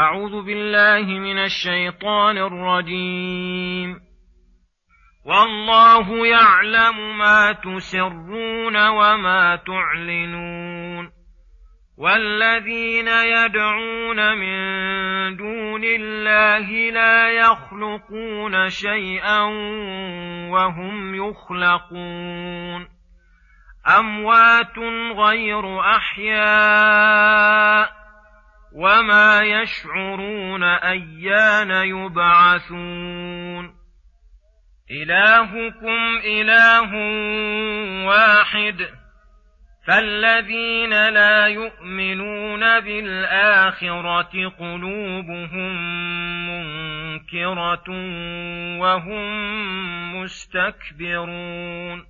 أعوذ بالله من الشيطان الرجيم. والله يعلم ما تسرون وما تعلنون. والذين يدعون من دون الله لا يخلقون شيئا وهم يخلقون. أموات غير أحياء. وما يشعرون ايان يبعثون الهكم اله واحد فالذين لا يؤمنون بالاخره قلوبهم منكره وهم مستكبرون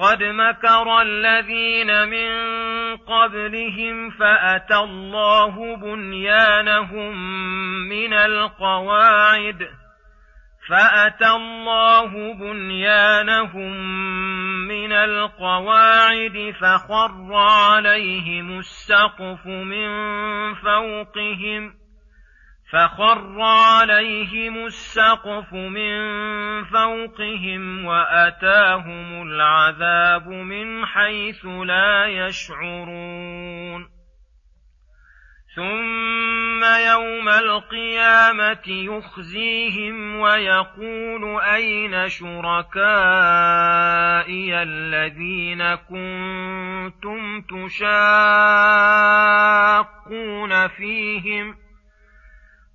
قد مكر الذين من قبلهم فاتى الله بنيانهم من القواعد فاتى الله بنيانهم من القواعد فخر عليهم السقف من فوقهم فخر عليهم السقف من فوقهم وأتاهم العذاب من حيث لا يشعرون. ثم يوم القيامة يخزيهم ويقول أين شركائي الذين كنتم تشاقون فيهم؟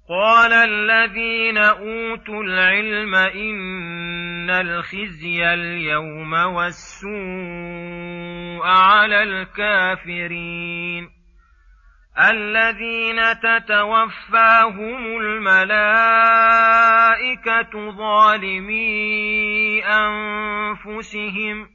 قال الذين أوتوا العلم إن الخزي اليوم والسوء على الكافرين. الذين تتوفاهم الملائكة ظالمي أنفسهم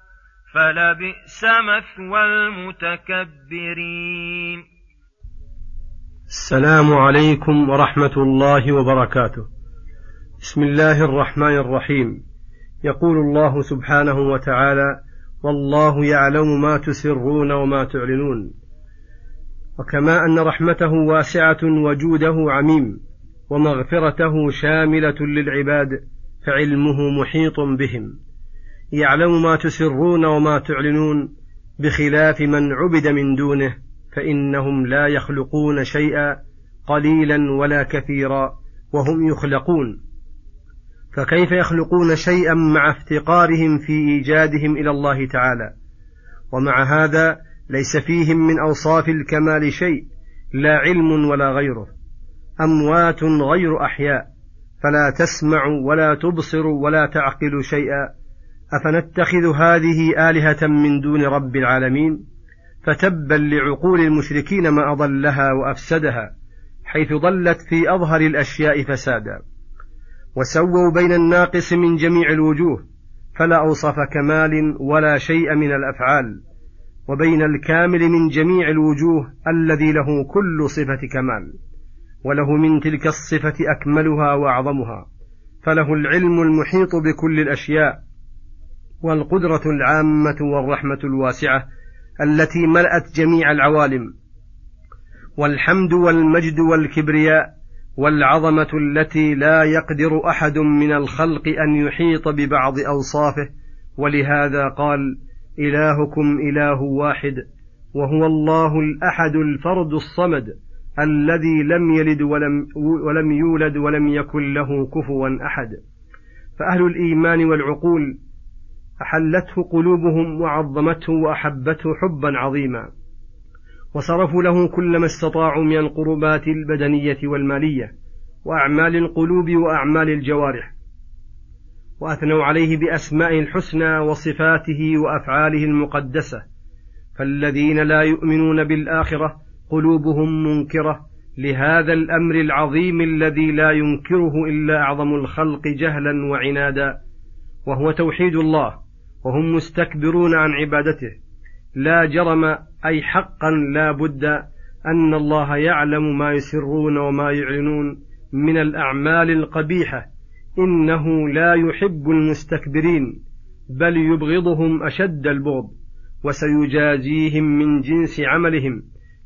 فلبئس مثوى المتكبرين. السلام عليكم ورحمة الله وبركاته. بسم الله الرحمن الرحيم. يقول الله سبحانه وتعالى والله يعلم ما تسرون وما تعلنون. وكما أن رحمته واسعة وجوده عميم ومغفرته شاملة للعباد فعلمه محيط بهم. يعلم ما تسرون وما تعلنون بخلاف من عبد من دونه فإنهم لا يخلقون شيئا قليلا ولا كثيرا وهم يخلقون. فكيف يخلقون شيئا مع افتقارهم في إيجادهم إلى الله تعالى؟ ومع هذا ليس فيهم من أوصاف الكمال شيء لا علم ولا غيره. أموات غير أحياء فلا تسمع ولا تبصر ولا تعقل شيئا. أفنتخذ هذه آلهة من دون رب العالمين؟ فتبا لعقول المشركين ما أضلها وأفسدها حيث ضلت في أظهر الأشياء فسادا. وسووا بين الناقص من جميع الوجوه فلا أوصف كمال ولا شيء من الأفعال. وبين الكامل من جميع الوجوه الذي له كل صفة كمال وله من تلك الصفة أكملها وأعظمها. فله العلم المحيط بكل الأشياء والقدرة العامة والرحمة الواسعة التي ملأت جميع العوالم والحمد والمجد والكبرياء والعظمة التي لا يقدر أحد من الخلق أن يحيط ببعض أوصافه ولهذا قال إلهكم إله واحد وهو الله الأحد الفرد الصمد الذي لم يلد ولم, ولم يولد ولم يكن له كفوا أحد. فأهل الإيمان والعقول أحلته قلوبهم وعظمته وأحبته حبا عظيما. وصرفوا له كل ما استطاعوا من القربات البدنية والمالية وأعمال القلوب وأعمال الجوارح. وأثنوا عليه باسمائه الحسنى وصفاته وأفعاله المقدسة. فالذين لا يؤمنون بالآخرة قلوبهم منكرة. لهذا الأمر العظيم الذي لا ينكره إلا أعظم الخلق جهلا وعنادا. وهو توحيد الله. وهم مستكبرون عن عبادته. لا جرم أي حقا لا بد أن الله يعلم ما يسرون وما يعلنون من الأعمال القبيحة. إنه لا يحب المستكبرين بل يبغضهم أشد البغض وسيجازيهم من جنس عملهم.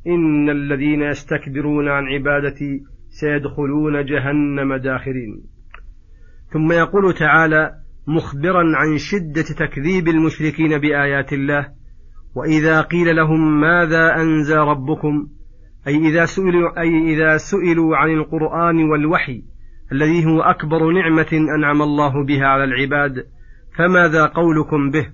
إن الذين يستكبرون عن عبادتي سيدخلون جهنم داخرين. ثم يقول تعالى مخبرا عن شدة تكذيب المشركين بآيات الله. وإذا قيل لهم ماذا انزى ربكم؟ أي إذا سئلوا أي إذا سئلوا عن القرآن والوحي الذي هو أكبر نعمة أنعم الله بها على العباد فماذا قولكم به؟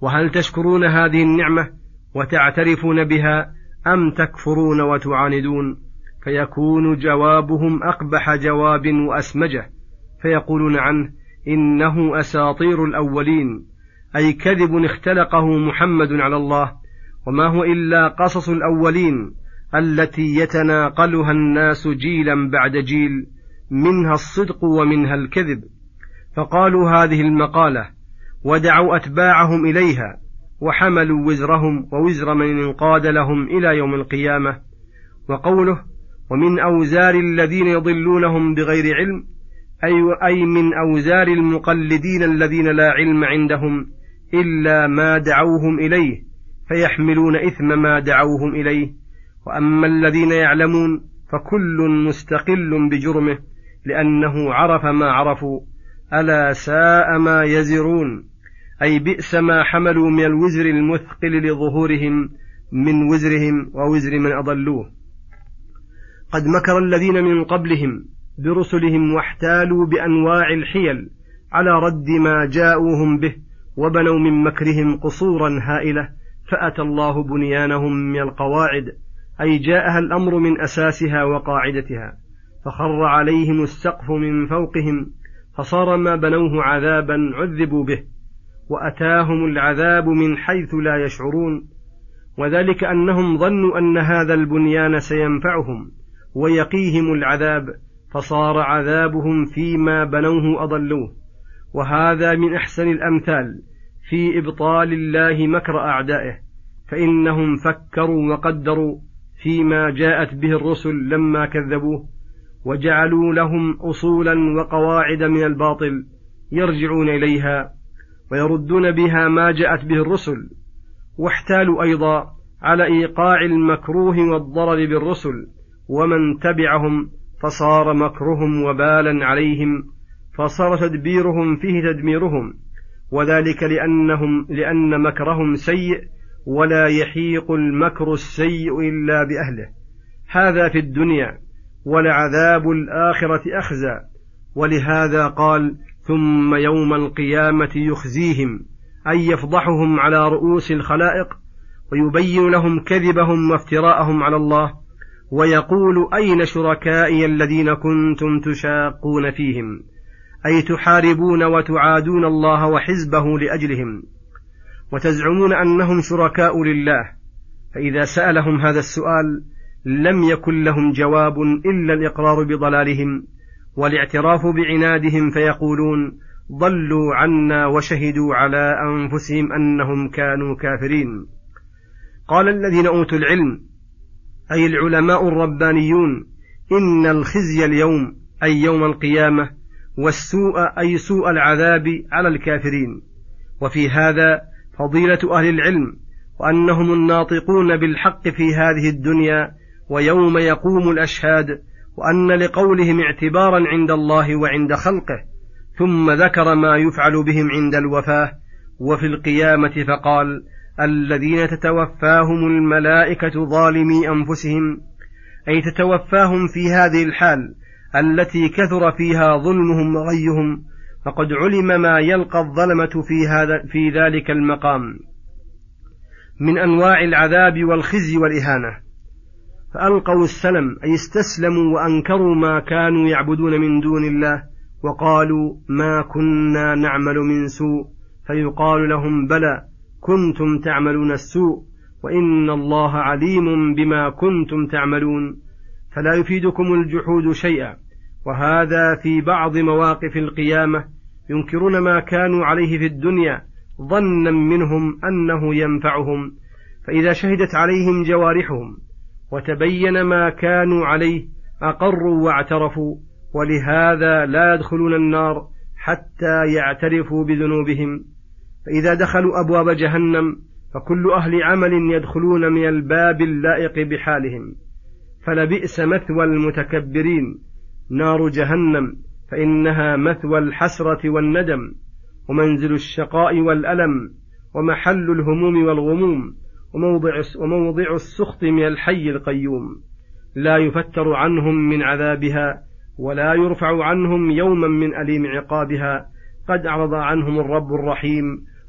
وهل تشكرون هذه النعمة وتعترفون بها أم تكفرون وتعاندون؟ فيكون جوابهم أقبح جواب وأسمجه فيقولون عنه إنه أساطير الأولين أي كذب اختلقه محمد على الله وما هو إلا قصص الأولين التي يتناقلها الناس جيلا بعد جيل منها الصدق ومنها الكذب. فقالوا هذه المقالة ودعوا أتباعهم إليها وحملوا وزرهم ووزر من انقاد لهم إلى يوم القيامة. وقوله ومن أوزار الذين يضلونهم بغير علم أي اي من أوزار المقلدين الذين لا علم عندهم إلا ما دعوهم إليه فيحملون إثم ما دعوهم إليه. وأما الذين يعلمون فكل مستقل بجرمه لأنه عرف ما عرفوا ألا ساء ما يزرون. أي بئس ما حملوا من الوزر المثقل لظهورهم من وزرهم ووزر من أضلوه. قد مكر الذين من قبلهم برسلهم واحتالوا بأنواع الحيل على رد ما جاءوهم به وبنوا من مكرهم قصورا هائلة فأتى الله بنيانهم من القواعد أي جاءها الأمر من أساسها وقاعدتها فخر عليهم السقف من فوقهم فصار ما بنوه عذابا عذبوا به وأتاهم العذاب من حيث لا يشعرون وذلك أنهم ظنوا أن هذا البنيان سينفعهم ويقيهم العذاب فصار عذابهم فيما بنوه أضلوه. وهذا من أحسن الأمثال في إبطال الله مكر أعدائه فإنهم فكروا وقدروا فيما جاءت به الرسل لما كذبوه وجعلوا لهم اصولا وقواعد من الباطل يرجعون إليها ويردون بها ما جاءت به الرسل. واحتالوا أيضا على إيقاع المكروه والضرر بالرسل ومن تبعهم فصار مكرهم وبالا عليهم فصار تدبيرهم فيه تدميرهم وذلك لأنهم لأن مكرهم سيء ولا يحيق المكر السيء إلا بأهله. هذا في الدنيا ولعذاب الآخرة أخزى. ولهذا قال ثم يوم القيامة يخزيهم أي يفضحهم على رؤوس الخلائق ويبين لهم كذبهم وافتراءهم على الله ويقول أين شركائي الذين كنتم تشاقون فيهم؟ أي تحاربون وتعادون الله وحزبه لأجلهم؟ وتزعمون أنهم شركاء لله؟ فإذا سألهم هذا السؤال لم يكن لهم جواب إلا الإقرار بضلالهم والاعتراف بعنادهم فيقولون ضلوا عنا وشهدوا على أنفسهم أنهم كانوا كافرين. قال الذين أوتوا العلم أي العلماء الربانيون إن الخزي اليوم أي يوم القيامة والسوء أي سوء العذاب على الكافرين. وفي هذا فضيلة أهل العلم وأنهم الناطقون بالحق في هذه الدنيا ويوم يقوم الأشهاد وأن لقولهم اعتبارا عند الله وعند خلقه ثم ذكر ما يفعل بهم عند الوفاة وفي القيامة فقال الذين تتوفاهم الملائكة ظالمي أنفسهم أي تتوفاهم في هذه الحال التي كثر فيها ظلمهم وغيهم فقد علم ما يلقى الظلمة في هذا في ذلك المقام. من أنواع العذاب والخزي والإهانة. فألقوا السلم أي استسلموا وأنكروا ما كانوا يعبدون من دون الله وقالوا ما كنا نعمل من سوء فيقال لهم بلى كنتم تعملون السوء وإن الله عليم بما كنتم تعملون فلا يفيدكم الجحود شيئا وهذا في بعض مواقف القيامة ينكرون ما كانوا عليه في الدنيا ظنا منهم أنه ينفعهم فإذا شهدت عليهم جوارحهم وتبين ما كانوا عليه أقروا واعترفوا ولهذا لا يدخلون النار حتى يعترفوا بذنوبهم فإذا دخلوا أبواب جهنم فكل أهل عمل يدخلون من الباب اللائق بحالهم. فلبئس مثوى المتكبرين. نار جهنم فإنها مثوى الحسرة والندم. ومنزل الشقاء والألم. ومحل الهموم والغموم. وموضع, وموضع السخط من الحي القيوم. لا يفتر عنهم من عذابها ولا يرفع عنهم يوما من أليم عقابها. قد أعرض عنهم الرب الرحيم.